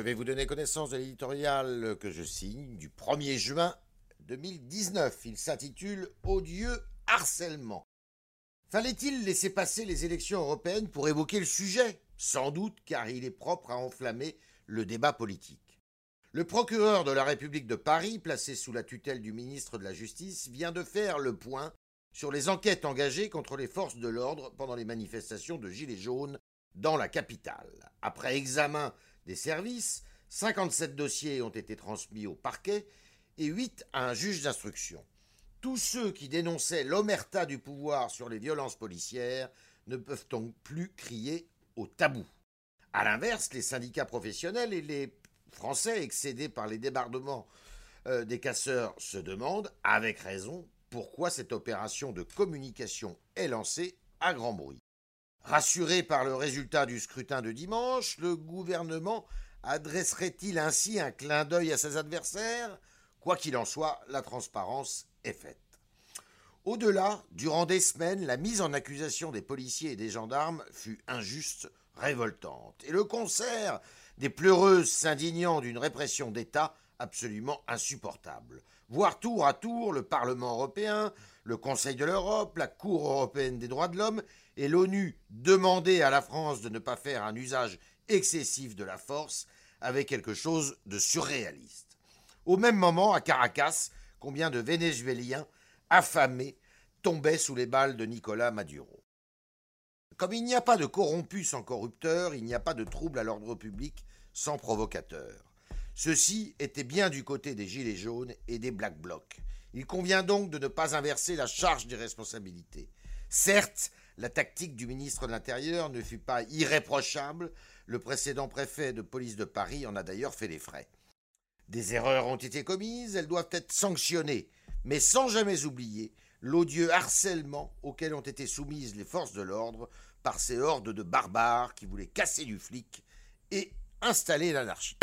vais vous donner connaissance de l'éditorial que je signe du 1er juin 2019. Il s'intitule Odieux harcèlement. Fallait-il laisser passer les élections européennes pour évoquer le sujet? Sans doute car il est propre à enflammer le débat politique. Le procureur de la République de Paris, placé sous la tutelle du ministre de la Justice, vient de faire le point sur les enquêtes engagées contre les forces de l'ordre pendant les manifestations de Gilets jaunes dans la capitale. Après examen des services, 57 dossiers ont été transmis au parquet et 8 à un juge d'instruction. Tous ceux qui dénonçaient l'omerta du pouvoir sur les violences policières ne peuvent donc plus crier au tabou. A l'inverse, les syndicats professionnels et les Français excédés par les débordements euh, des casseurs se demandent, avec raison, pourquoi cette opération de communication est lancée à grand bruit. Rassuré par le résultat du scrutin de dimanche, le gouvernement adresserait-il ainsi un clin d'œil à ses adversaires? Quoi qu'il en soit, la transparence est faite. Au-delà, durant des semaines, la mise en accusation des policiers et des gendarmes fut injuste, révoltante, et le concert des pleureuses s'indignant d'une répression d'État absolument insupportable. Voir tour à tour le Parlement européen, le Conseil de l'Europe, la Cour européenne des droits de l'homme et l'ONU demander à la France de ne pas faire un usage excessif de la force avait quelque chose de surréaliste. Au même moment, à Caracas, combien de Vénézuéliens affamés tombaient sous les balles de Nicolas Maduro. Comme il n'y a pas de corrompus sans corrupteurs, il n'y a pas de trouble à l'ordre public sans provocateur. Ceci était bien du côté des Gilets jaunes et des Black Blocs. Il convient donc de ne pas inverser la charge des responsabilités. Certes, la tactique du ministre de l'Intérieur ne fut pas irréprochable, le précédent préfet de police de Paris en a d'ailleurs fait les frais. Des erreurs ont été commises, elles doivent être sanctionnées, mais sans jamais oublier l'odieux harcèlement auquel ont été soumises les forces de l'ordre par ces hordes de barbares qui voulaient casser du flic et installer l'anarchie.